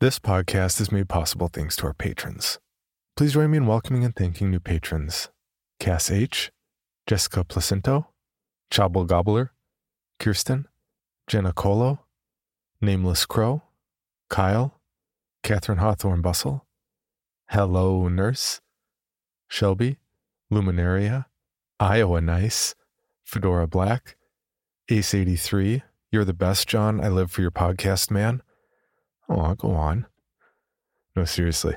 This podcast is made possible thanks to our patrons. Please join me in welcoming and thanking new patrons Cass H., Jessica Placinto, Chobble Gobbler, Kirsten, Jenna Colo, Nameless Crow, Kyle, Catherine Hawthorne Bustle, Hello Nurse, Shelby, Luminaria, Iowa Nice, Fedora Black, Ace 83, You're the Best, John. I live for your podcast, man. Oh, go on. No, seriously.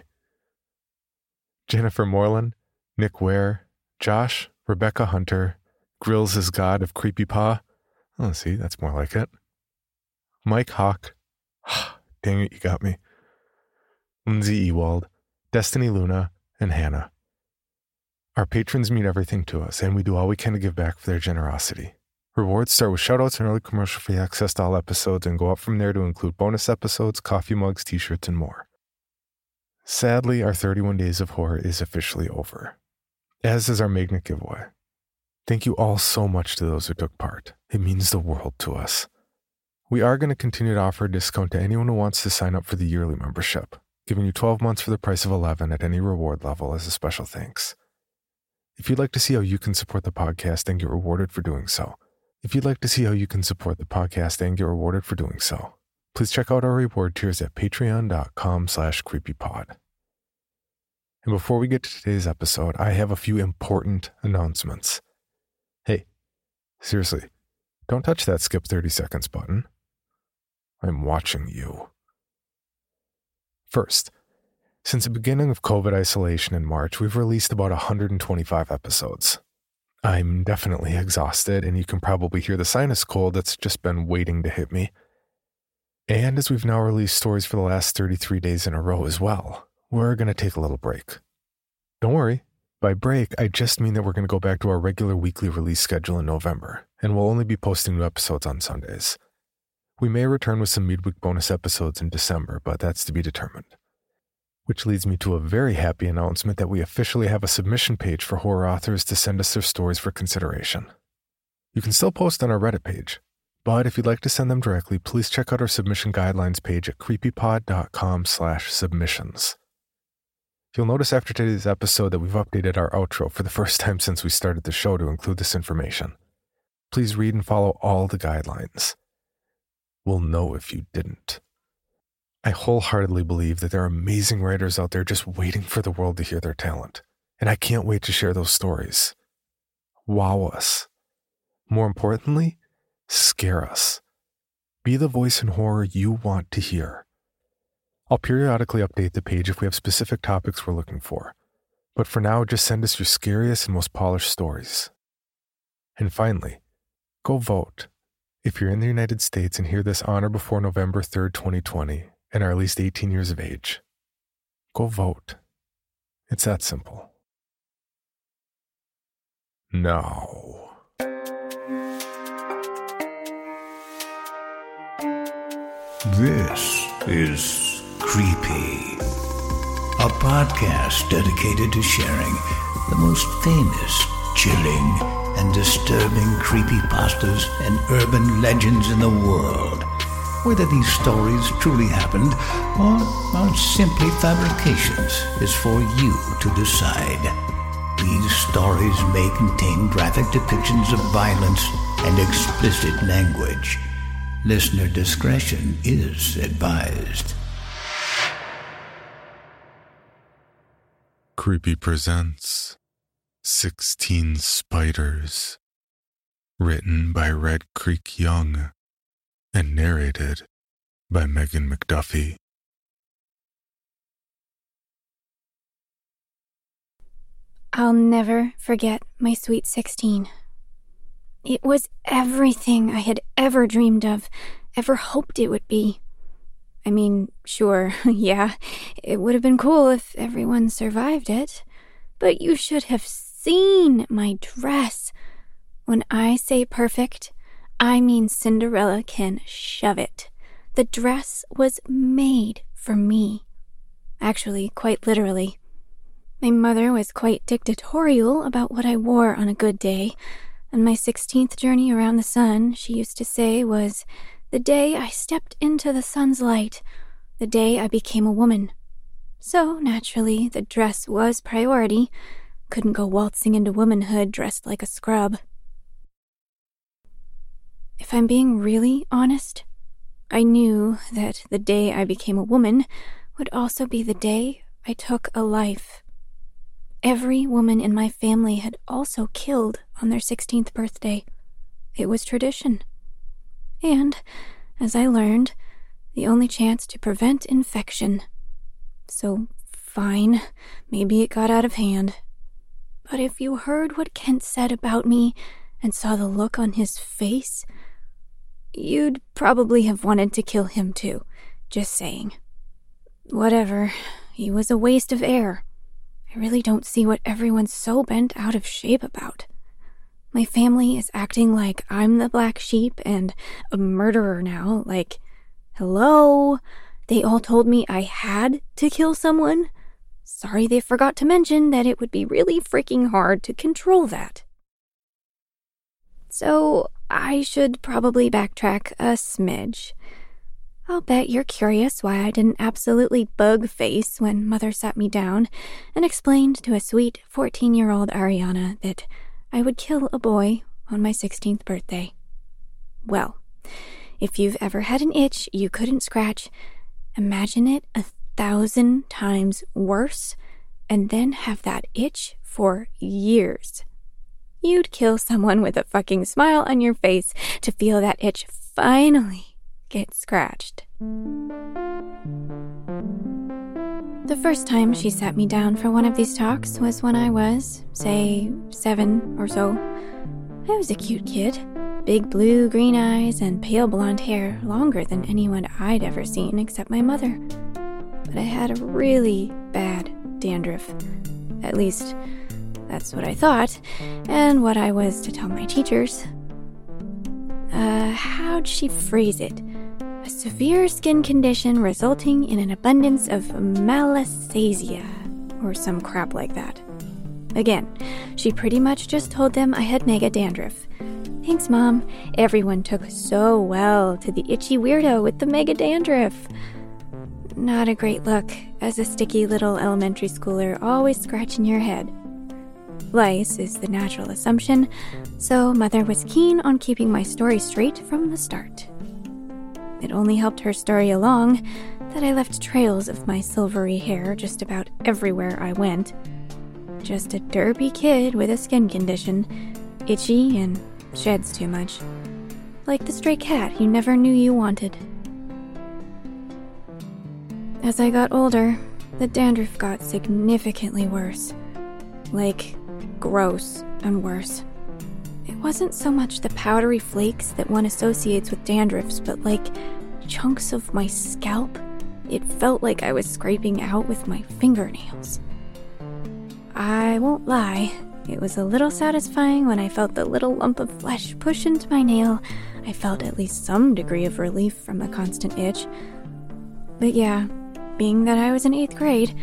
Jennifer Moreland, Nick Ware, Josh, Rebecca Hunter, Grills is God of Creepy Paw. Oh, see, that's more like it. Mike Hawk. Dang it, you got me. Lindsay Ewald, Destiny Luna, and Hannah. Our patrons mean everything to us, and we do all we can to give back for their generosity. Rewards start with shoutouts and early commercial free access to all episodes and go up from there to include bonus episodes, coffee mugs, t shirts, and more. Sadly, our 31 Days of Horror is officially over, as is our Magnet giveaway. Thank you all so much to those who took part. It means the world to us. We are going to continue to offer a discount to anyone who wants to sign up for the yearly membership, giving you 12 months for the price of 11 at any reward level as a special thanks. If you'd like to see how you can support the podcast and get rewarded for doing so, if you'd like to see how you can support the podcast and get rewarded for doing so, please check out our reward tiers at patreon.com slash creepypod. And before we get to today's episode, I have a few important announcements. Hey, seriously, don't touch that skip 30 seconds button. I'm watching you. First, since the beginning of COVID isolation in March, we've released about 125 episodes. I'm definitely exhausted, and you can probably hear the sinus cold that's just been waiting to hit me. And as we've now released stories for the last 33 days in a row as well, we're going to take a little break. Don't worry, by break, I just mean that we're going to go back to our regular weekly release schedule in November, and we'll only be posting new episodes on Sundays. We may return with some midweek bonus episodes in December, but that's to be determined. Which leads me to a very happy announcement that we officially have a submission page for horror authors to send us their stories for consideration. You can still post on our Reddit page, but if you'd like to send them directly, please check out our submission guidelines page at creepypod.com slash submissions. You'll notice after today's episode that we've updated our outro for the first time since we started the show to include this information. Please read and follow all the guidelines. We'll know if you didn't. I wholeheartedly believe that there are amazing writers out there just waiting for the world to hear their talent, and I can't wait to share those stories. Wow us. More importantly, scare us. Be the voice in horror you want to hear. I'll periodically update the page if we have specific topics we're looking for, but for now, just send us your scariest and most polished stories. And finally, go vote. If you're in the United States and hear this on or before November 3rd, 2020, and are at least 18 years of age. Go vote. It's that simple. Now. This is Creepy, a podcast dedicated to sharing the most famous, chilling, and disturbing creepy creepypastas and urban legends in the world. Whether these stories truly happened or are simply fabrications is for you to decide. These stories may contain graphic depictions of violence and explicit language. Listener discretion is advised. Creepy presents 16 Spiders. Written by Red Creek Young and narrated by Megan McDuffee. I'll never forget my sweet 16. It was everything I had ever dreamed of, ever hoped it would be. I mean, sure, yeah, it would have been cool if everyone survived it, but you should have seen my dress. When I say perfect, I mean Cinderella can shove it. The dress was made for me. Actually, quite literally. My mother was quite dictatorial about what I wore on a good day, and my 16th journey around the sun, she used to say, was the day I stepped into the sun's light, the day I became a woman. So, naturally, the dress was priority. Couldn't go waltzing into womanhood dressed like a scrub. If I'm being really honest, I knew that the day I became a woman would also be the day I took a life. Every woman in my family had also killed on their 16th birthday. It was tradition. And, as I learned, the only chance to prevent infection. So, fine, maybe it got out of hand. But if you heard what Kent said about me and saw the look on his face, you'd probably have wanted to kill him too. Just saying. Whatever, he was a waste of air. I really don't see what everyone's so bent out of shape about. My family is acting like I'm the black sheep and a murderer now, like Hello? They all told me I had to kill someone. Sorry they forgot to mention that it would be really freaking hard to control that. So, I should probably backtrack a smidge. I'll bet you're curious why I didn't absolutely bug face when Mother sat me down and explained to a sweet 14 year old Ariana that I would kill a boy on my 16th birthday. Well, if you've ever had an itch you couldn't scratch, imagine it a thousand times worse and then have that itch for years. You'd kill someone with a fucking smile on your face to feel that itch finally get scratched. The first time she sat me down for one of these talks was when I was, say, seven or so. I was a cute kid Big blue green eyes and pale blonde hair, longer than anyone I'd ever seen except my mother. But I had a really bad dandruff. At least, that's what I thought, and what I was to tell my teachers. Uh, how'd she phrase it? A severe skin condition resulting in an abundance of malassezia, or some crap like that. Again, she pretty much just told them I had mega dandruff, Thanks, Mom. Everyone took so well to the itchy weirdo with the mega dandruff. Not a great look, as a sticky little elementary schooler always scratching your head. Lice is the natural assumption, so Mother was keen on keeping my story straight from the start. It only helped her story along that I left trails of my silvery hair just about everywhere I went. Just a derpy kid with a skin condition, itchy and sheds too much. Like the stray cat you never knew you wanted. As I got older, the dandruff got significantly worse. Like, gross and worse. It wasn't so much the powdery flakes that one associates with dandruffs, but like chunks of my scalp. It felt like I was scraping out with my fingernails. I won't lie, it was a little satisfying when I felt the little lump of flesh push into my nail. I felt at least some degree of relief from the constant itch. But yeah, being that I was in eighth grade,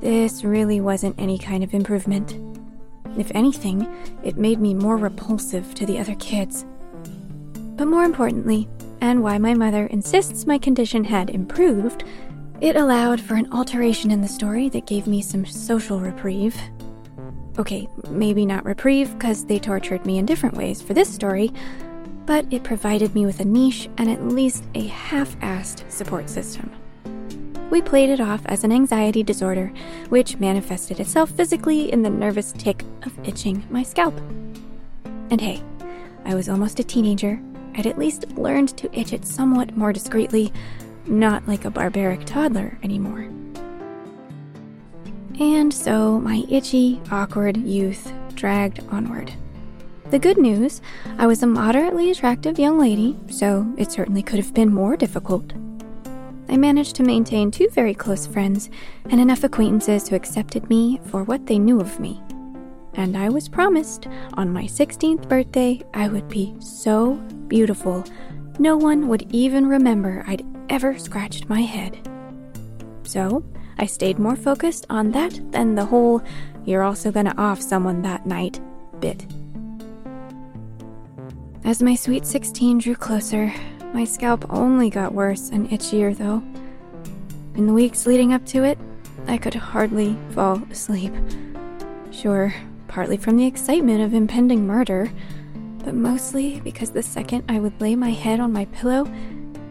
this really wasn't any kind of improvement. If anything, it made me more repulsive to the other kids. But more importantly, and why my mother insists my condition had improved, it allowed for an alteration in the story that gave me some social reprieve Okay, maybe not reprieve, because they tortured me in different ways for this story, but it provided me with a niche and at least a half assed support system. We played it off as an anxiety disorder, which manifested itself physically in the nervous tick of itching my scalp. And hey, I was almost a teenager. I'd at least learned to itch it somewhat more discreetly, not like a barbaric toddler anymore. And so my itchy, awkward youth dragged onward. The good news I was a moderately attractive young lady, so it certainly could have been more difficult. I managed to maintain two very close friends and enough acquaintances who accepted me for what they knew of me. And I was promised on my 16th birthday I would be so beautiful, no one would even remember I'd ever scratched my head. So, I stayed more focused on that than the whole you're also gonna off someone that night bit. As my sweet 16 drew closer, my scalp only got worse and itchier though. In the weeks leading up to it, I could hardly fall asleep. Sure, partly from the excitement of impending murder, but mostly because the second I would lay my head on my pillow,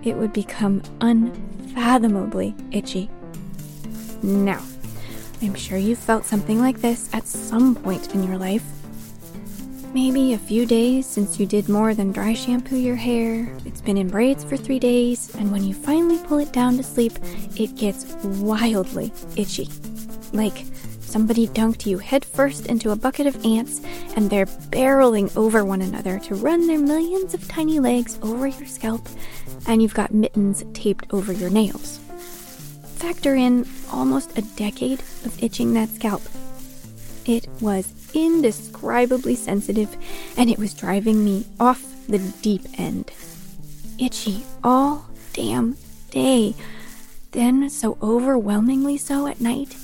it would become unfathomably itchy. Now, I'm sure you've felt something like this at some point in your life. Maybe a few days since you did more than dry shampoo your hair, it's been in braids for three days, and when you finally pull it down to sleep, it gets wildly itchy. Like somebody dunked you headfirst into a bucket of ants, and they're barreling over one another to run their millions of tiny legs over your scalp, and you've got mittens taped over your nails. Factor in almost a decade of itching that scalp. It was indescribably sensitive, and it was driving me off the deep end. Itchy all damn day. Then, so overwhelmingly so at night,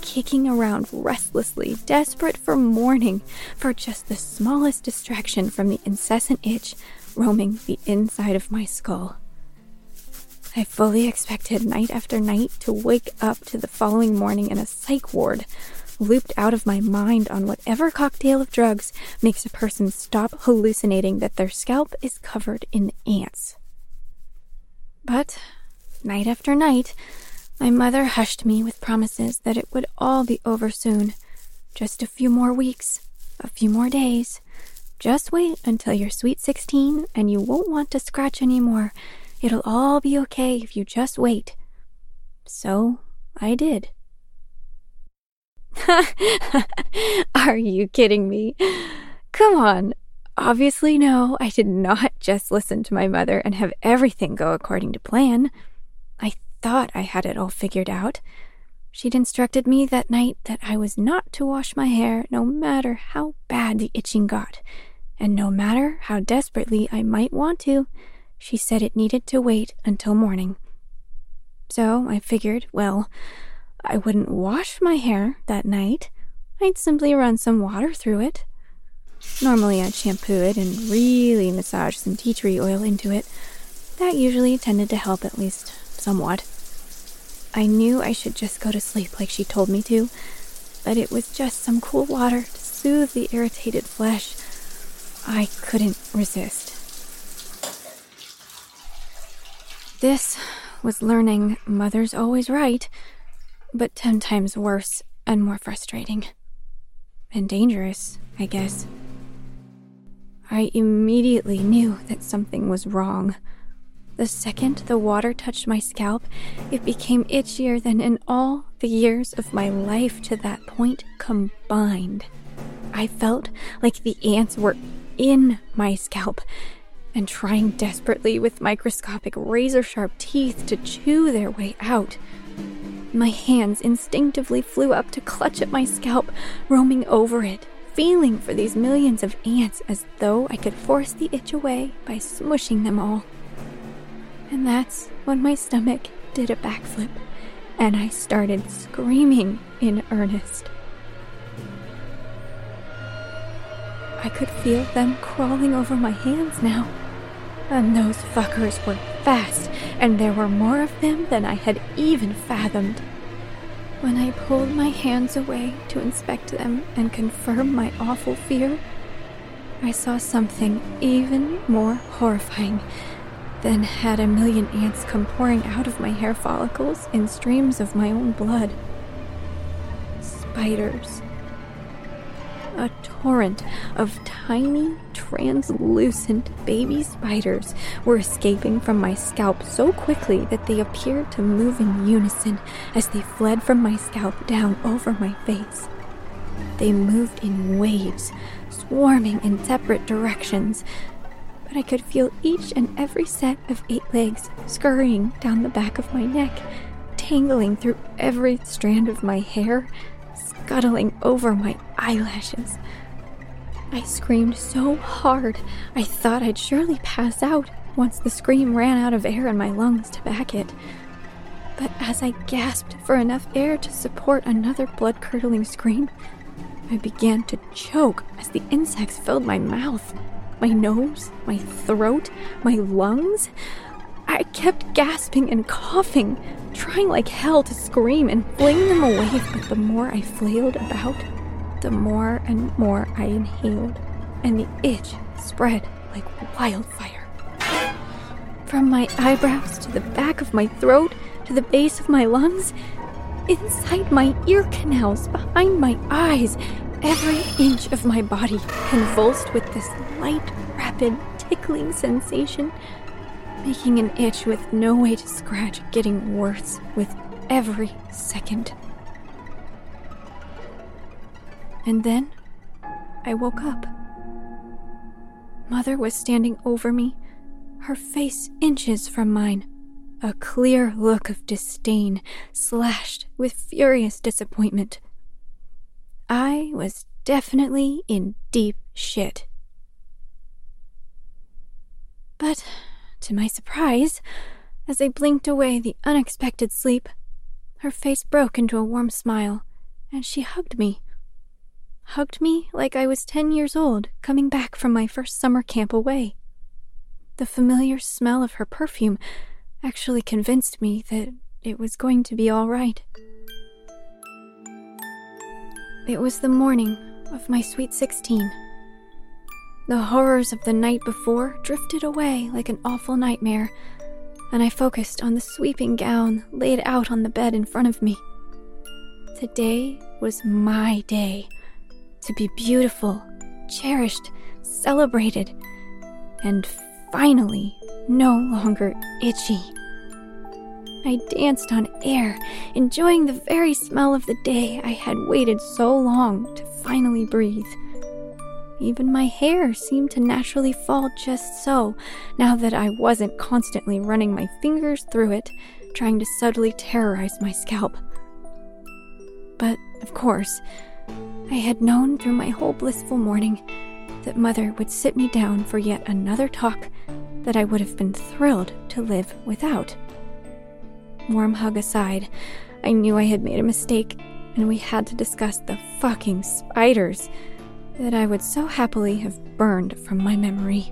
kicking around restlessly, desperate for morning, for just the smallest distraction from the incessant itch roaming the inside of my skull. I fully expected night after night to wake up to the following morning in a psych ward, looped out of my mind on whatever cocktail of drugs makes a person stop hallucinating that their scalp is covered in ants. But night after night, my mother hushed me with promises that it would all be over soon. Just a few more weeks, a few more days. Just wait until you're sweet 16 and you won't want to scratch anymore It'll all be okay if you just wait. So I did. Are you kidding me? Come on. Obviously, no, I did not just listen to my mother and have everything go according to plan. I thought I had it all figured out. She'd instructed me that night that I was not to wash my hair no matter how bad the itching got, and no matter how desperately I might want to, she said it needed to wait until morning. So I figured, well, I wouldn't wash my hair that night. I'd simply run some water through it. Normally, I'd shampoo it and really massage some tea tree oil into it. That usually tended to help at least somewhat. I knew I should just go to sleep like she told me to, but it was just some cool water to soothe the irritated flesh. I couldn't resist. This was learning mother's always right, but ten times worse and more frustrating. And dangerous, I guess. I immediately knew that something was wrong. The second the water touched my scalp, it became itchier than in all the years of my life to that point combined. I felt like the ants were in my scalp, and trying desperately with microscopic razor sharp teeth to chew their way out. My hands instinctively flew up to clutch at my scalp, roaming over it, feeling for these millions of ants as though I could force the itch away by smushing them all. And that's when my stomach did a backflip, and I started screaming in earnest. I could feel them crawling over my hands now. And those fuckers were fast, and there were more of them than I had even fathomed. When I pulled my hands away to inspect them and confirm my awful fear, I saw something even more horrifying than had a million ants come pouring out of my hair follicles in streams of my own blood. Spiders a torrent of tiny, translucent baby spiders were escaping from my scalp so quickly that they appeared to move in unison as they fled from my scalp down over my face. They moved in waves, swarming in separate directions, but I could feel each and every set of eight legs scurrying down the back of my neck, tangling through every strand of my hair scuttling over my eyelashes. I screamed so hard, I thought I'd surely pass out once the scream ran out of air in my lungs to back it. But as I gasped for enough air to support another blood curdling scream, I began to choke as the insects filled my mouth, my nose, my throat, my lungs. I kept gasping and coughing, trying like hell to scream and fling them away, but the more I flailed about, the more and more I inhaled, and the itch spread like wildfire. From my eyebrows to the back of my throat to the base of my lungs, inside my ear canals, behind my eyes, every inch of my body convulsed with this light, rapid, tickling sensation, making an itch with no way to scratch getting worse with every second. And then I woke up. Mother was standing over me, her face inches from mine, a clear look of disdain slashed with furious disappointment. I was definitely in deep shit. But, to my surprise, as I blinked away the unexpected sleep, her face broke into a warm smile, and she hugged me hugged me like I was 10 years old, coming back from my first summer camp away. The familiar smell of her perfume actually convinced me that it was going to be all right. It was the morning of my sweet 16. The horrors of the night before drifted away like an awful nightmare, and I focused on the sweeping gown laid out on the bed in front of me. Today was my day to be beautiful, cherished, celebrated, and finally no longer itchy. I danced on air, enjoying the very smell of the day I had waited so long to finally breathe. Even my hair seemed to naturally fall just so, now that I wasn't constantly running my fingers through it, trying to subtly terrorize my scalp. But, of course, I had known through my whole blissful morning that Mother would sit me down for yet another talk that I would have been thrilled to live without. Warm hug aside, I knew I had made a mistake, and we had to discuss the fucking spiders that I would so happily have burned from my memory.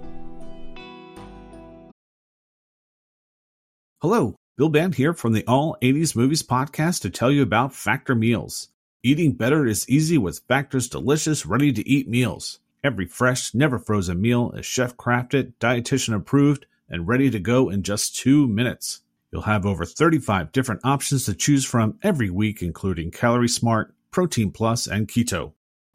Hello, Bill Band here from the All 80s Movies podcast to tell you about Factor Meals. Eating better is easy with Factor's delicious, ready to eat meals. Every fresh, never frozen meal is chef crafted, dietitian approved, and ready to go in just two minutes. You'll have over 35 different options to choose from every week, including Calorie Smart, Protein Plus, and Keto.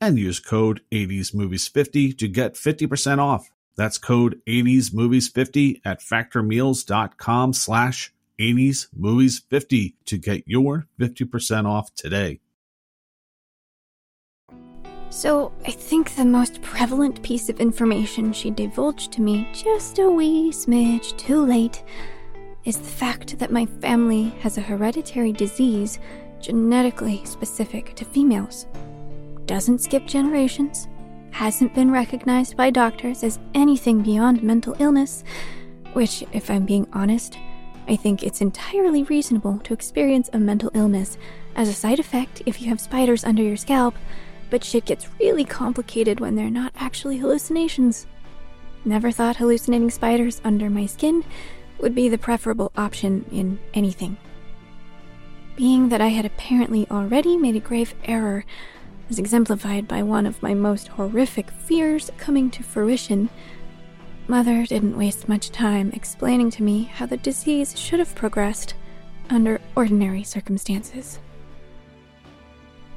and use code 80smovies50 to get 50% off. That's code 80smovies50 at factormeals.com slash 80s Movies 50 to get your 50% off today. So, I think the most prevalent piece of information she divulged to me just a wee smidge too late is the fact that my family has a hereditary disease genetically specific to females. Doesn't skip generations, hasn't been recognized by doctors as anything beyond mental illness, which, if I'm being honest, I think it's entirely reasonable to experience a mental illness as a side effect if you have spiders under your scalp, but shit gets really complicated when they're not actually hallucinations. Never thought hallucinating spiders under my skin would be the preferable option in anything. Being that I had apparently already made a grave error, as exemplified by one of my most horrific fears coming to fruition, Mother didn't waste much time explaining to me how the disease should have progressed under ordinary circumstances.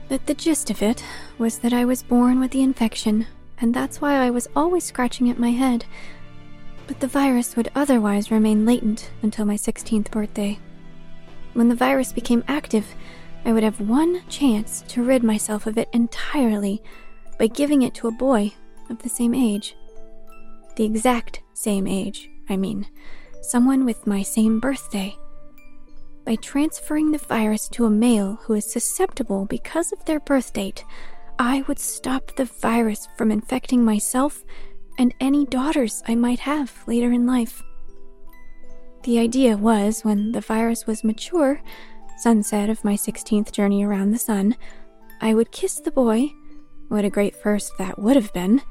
But the gist of it was that I was born with the infection, and that's why I was always scratching at my head. But the virus would otherwise remain latent until my 16th birthday. When the virus became active, I would have one chance to rid myself of it entirely by giving it to a boy of the same age. The exact same age, I mean. Someone with my same birthday. by transferring the virus to a male who is susceptible because of their birth date, I would stop the virus from infecting myself and any daughters I might have later in life. The idea was when the virus was mature, sunset of my 16th journey around the sun, I would kiss the boy, what a great first that would have been,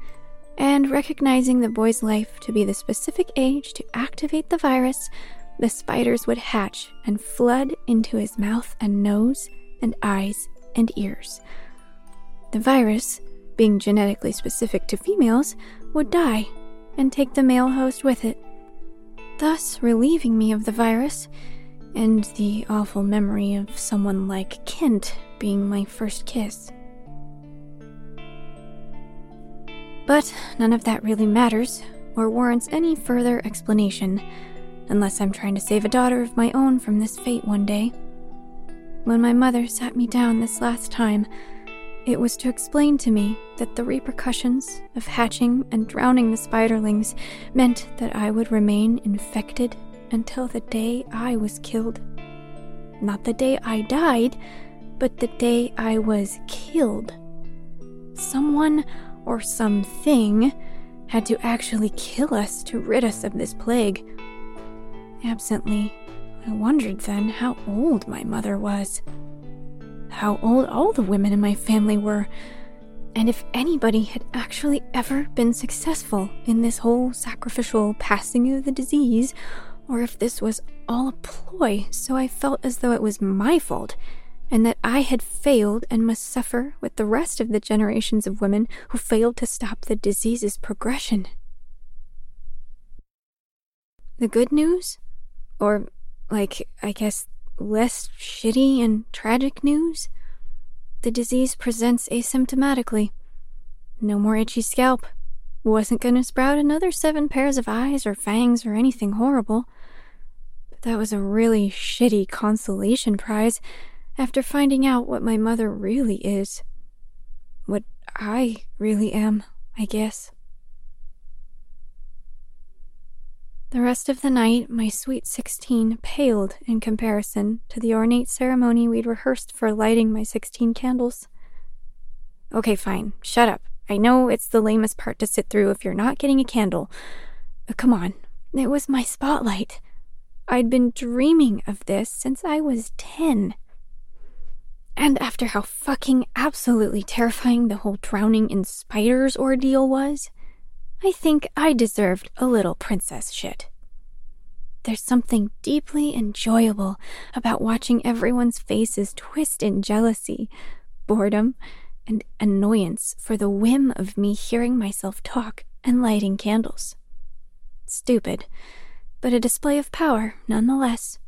and recognizing the boy's life to be the specific age to activate the virus, the spiders would hatch and flood into his mouth and nose and eyes and ears. The virus, being genetically specific to females, would die and take the male host with it thus relieving me of the virus and the awful memory of someone like Kent being my first kiss. But none of that really matters or warrants any further explanation, unless I'm trying to save a daughter of my own from this fate one day. When my mother sat me down this last time, it was to explain to me that the repercussions of hatching and drowning the spiderlings meant that I would remain infected until the day I was killed. Not the day I died, but the day I was killed. Someone or something had to actually kill us to rid us of this plague. Absently, I wondered then how old my mother was how old all the women in my family were, and if anybody had actually ever been successful in this whole sacrificial passing of the disease, or if this was all a ploy so I felt as though it was my fault and that I had failed and must suffer with the rest of the generations of women who failed to stop the disease's progression. The good news? Or, like, I guess less shitty and tragic news? The disease presents asymptomatically. No more itchy scalp. Wasn't gonna sprout another seven pairs of eyes or fangs or anything horrible. That was a really shitty consolation prize after finding out what my mother really is. What I really am, I guess. The rest of the night, my sweet sixteen paled in comparison to the ornate ceremony we'd rehearsed for lighting my sixteen candles. Okay, fine, shut up. I know it's the lamest part to sit through if you're not getting a candle. But come on, it was my spotlight. I'd been dreaming of this since I was ten. And after how fucking absolutely terrifying the whole drowning in spiders ordeal was, I think I deserved a little princess shit. There's something deeply enjoyable about watching everyone's faces twist in jealousy, boredom, and annoyance for the whim of me hearing myself talk and lighting candles. Stupid, but a display of power nonetheless.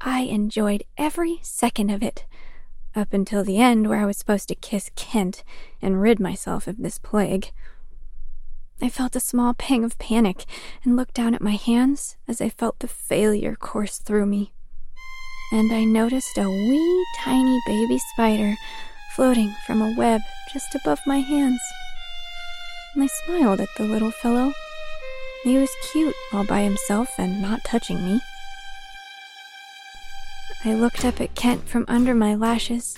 I enjoyed every second of it, up until the end where I was supposed to kiss Kent and rid myself of this plague. I felt a small pang of panic and looked down at my hands as I felt the failure course through me. And I noticed a wee tiny baby spider floating from a web just above my hands. And I smiled at the little fellow. He was cute all by himself and not touching me. I looked up at Kent from under my lashes,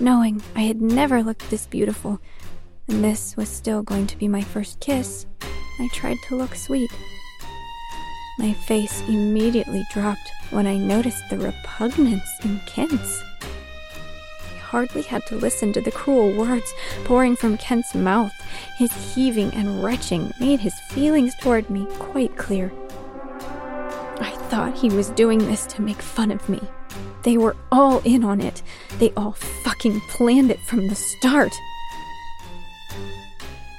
knowing I had never looked this beautiful and this was still going to be my first kiss, I tried to look sweet. My face immediately dropped when I noticed the repugnance in Kent's. Hardly had to listen to the cruel words pouring from Kent's mouth. His heaving and retching made his feelings toward me quite clear. I thought he was doing this to make fun of me. They were all in on it. They all fucking planned it from the start.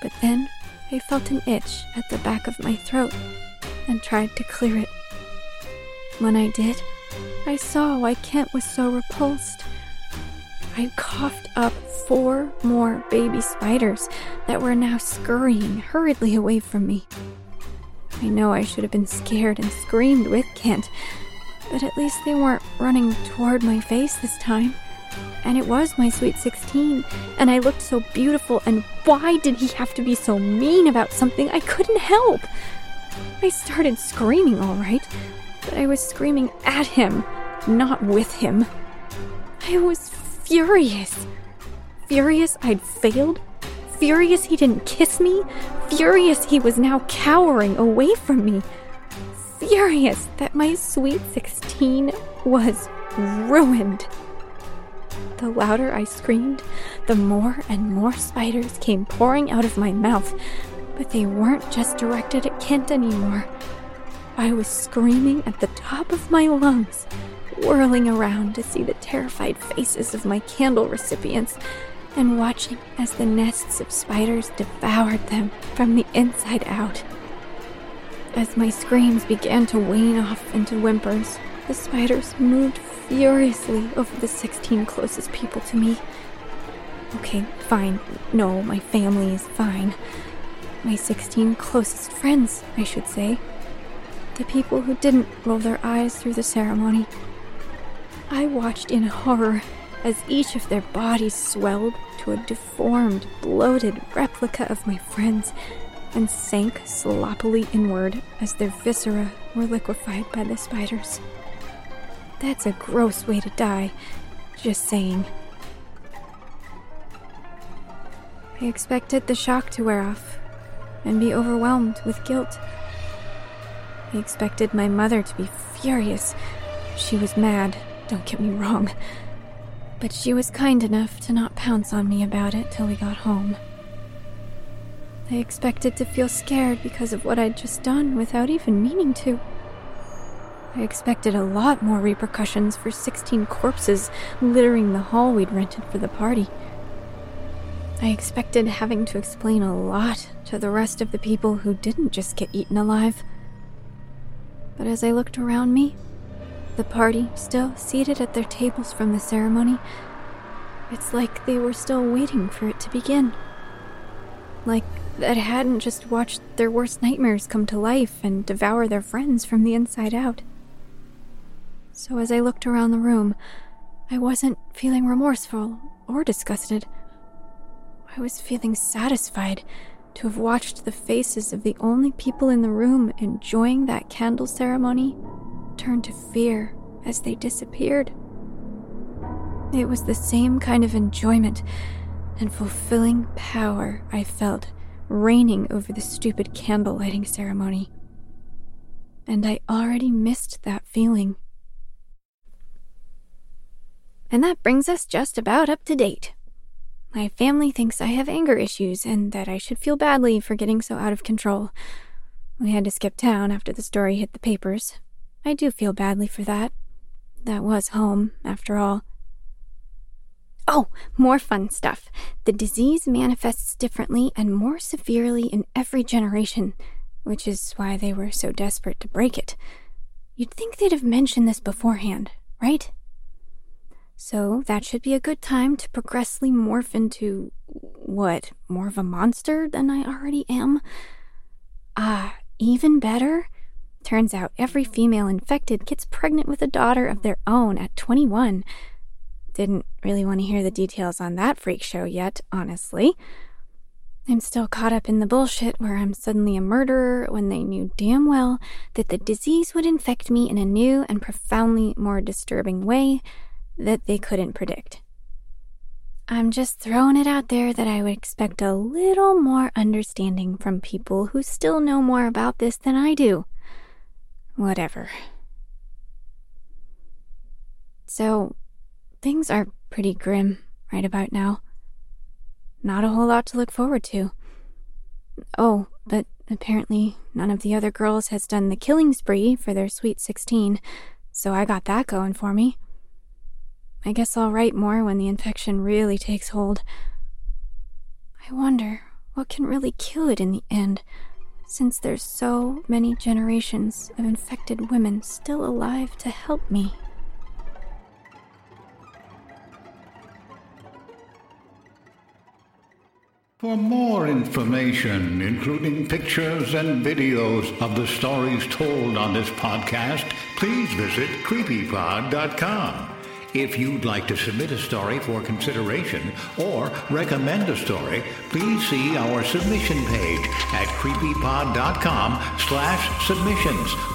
But then I felt an itch at the back of my throat and tried to clear it. When I did, I saw why Kent was so repulsed. I coughed up four more baby spiders that were now scurrying hurriedly away from me. I know I should have been scared and screamed with Kent, but at least they weren't running toward my face this time. And it was my sweet 16, and I looked so beautiful, and why did he have to be so mean about something I couldn't help? I started screaming, all right, but I was screaming at him, not with him. I was furious. Furious I'd failed. Furious he didn't kiss me. Furious he was now cowering away from me. Furious that my sweet 16 was ruined. The louder I screamed, the more and more spiders came pouring out of my mouth, but they weren't just directed at Kent anymore. I was screaming at the top of my lungs, whirling around to see the terrified faces of my candle recipients and watching as the nests of spiders devoured them from the inside out. As my screams began to wane off into whimpers, the spiders moved furiously over the 16 closest people to me. Okay, fine. No, my family is fine. My 16 closest friends, I should say. The people who didn't roll their eyes through the ceremony. I watched in horror as each of their bodies swelled to a deformed, bloated replica of my friends and sank sloppily inward as their viscera were liquefied by the spiders. That's a gross way to die, just saying. I expected the shock to wear off and be overwhelmed with guilt. I expected my mother to be furious. She was mad, don't get me wrong. But she was kind enough to not pounce on me about it till we got home. I expected to feel scared because of what I'd just done without even meaning to. I expected a lot more repercussions for 16 corpses littering the hall we'd rented for the party. I expected having to explain a lot to the rest of the people who didn't just get eaten alive. But as I looked around me, the party still seated at their tables from the ceremony, it's like they were still waiting for it to begin. Like that hadn't just watched their worst nightmares come to life and devour their friends from the inside out. So as I looked around the room, I wasn't feeling remorseful or disgusted. I was feeling satisfied to have watched the faces of the only people in the room enjoying that candle ceremony turn to fear as they disappeared. It was the same kind of enjoyment and fulfilling power I felt reigning over the stupid candle lighting ceremony. And I already missed that feeling. And that brings us just about up to date. My family thinks I have anger issues and that I should feel badly for getting so out of control. We had to skip town after the story hit the papers. I do feel badly for that. That was home, after all. Oh, more fun stuff. The disease manifests differently and more severely in every generation, which is why they were so desperate to break it. You'd think they'd have mentioned this beforehand, right? So that should be a good time to progressively morph into what, more of a monster than I already am? Ah, even better? Turns out every female infected gets pregnant with a daughter of their own at 21. Didn't really want to hear the details on that freak show yet, honestly. I'm still caught up in the bullshit where I'm suddenly a murderer when they knew damn well that the disease would infect me in a new and profoundly more disturbing way that they couldn't predict. I'm just throwing it out there that I would expect a little more understanding from people who still know more about this than I do. Whatever. So, things are pretty grim right about now. Not a whole lot to look forward to. Oh, but apparently none of the other girls has done the killing spree for their sweet 16, so I got that going for me. I guess I'll write more when the infection really takes hold. I wonder what can really kill it in the end, since there's so many generations of infected women still alive to help me. For more information, including pictures and videos of the stories told on this podcast, please visit creepypod.com. If you'd like to submit a story for consideration or recommend a story, please see our submission page at creepypod.com slash submissions.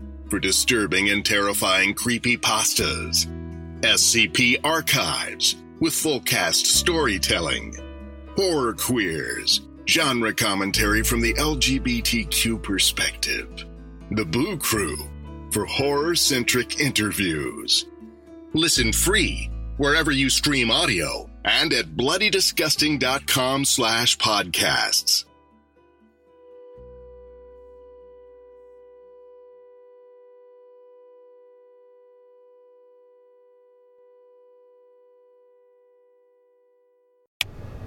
for disturbing and terrifying creepy pastas. SCP Archives with full cast storytelling. Horror Queers, genre commentary from the LGBTQ perspective. The Boo Crew for horror centric interviews. Listen free wherever you stream audio and at bloodydisgusting.com slash podcasts.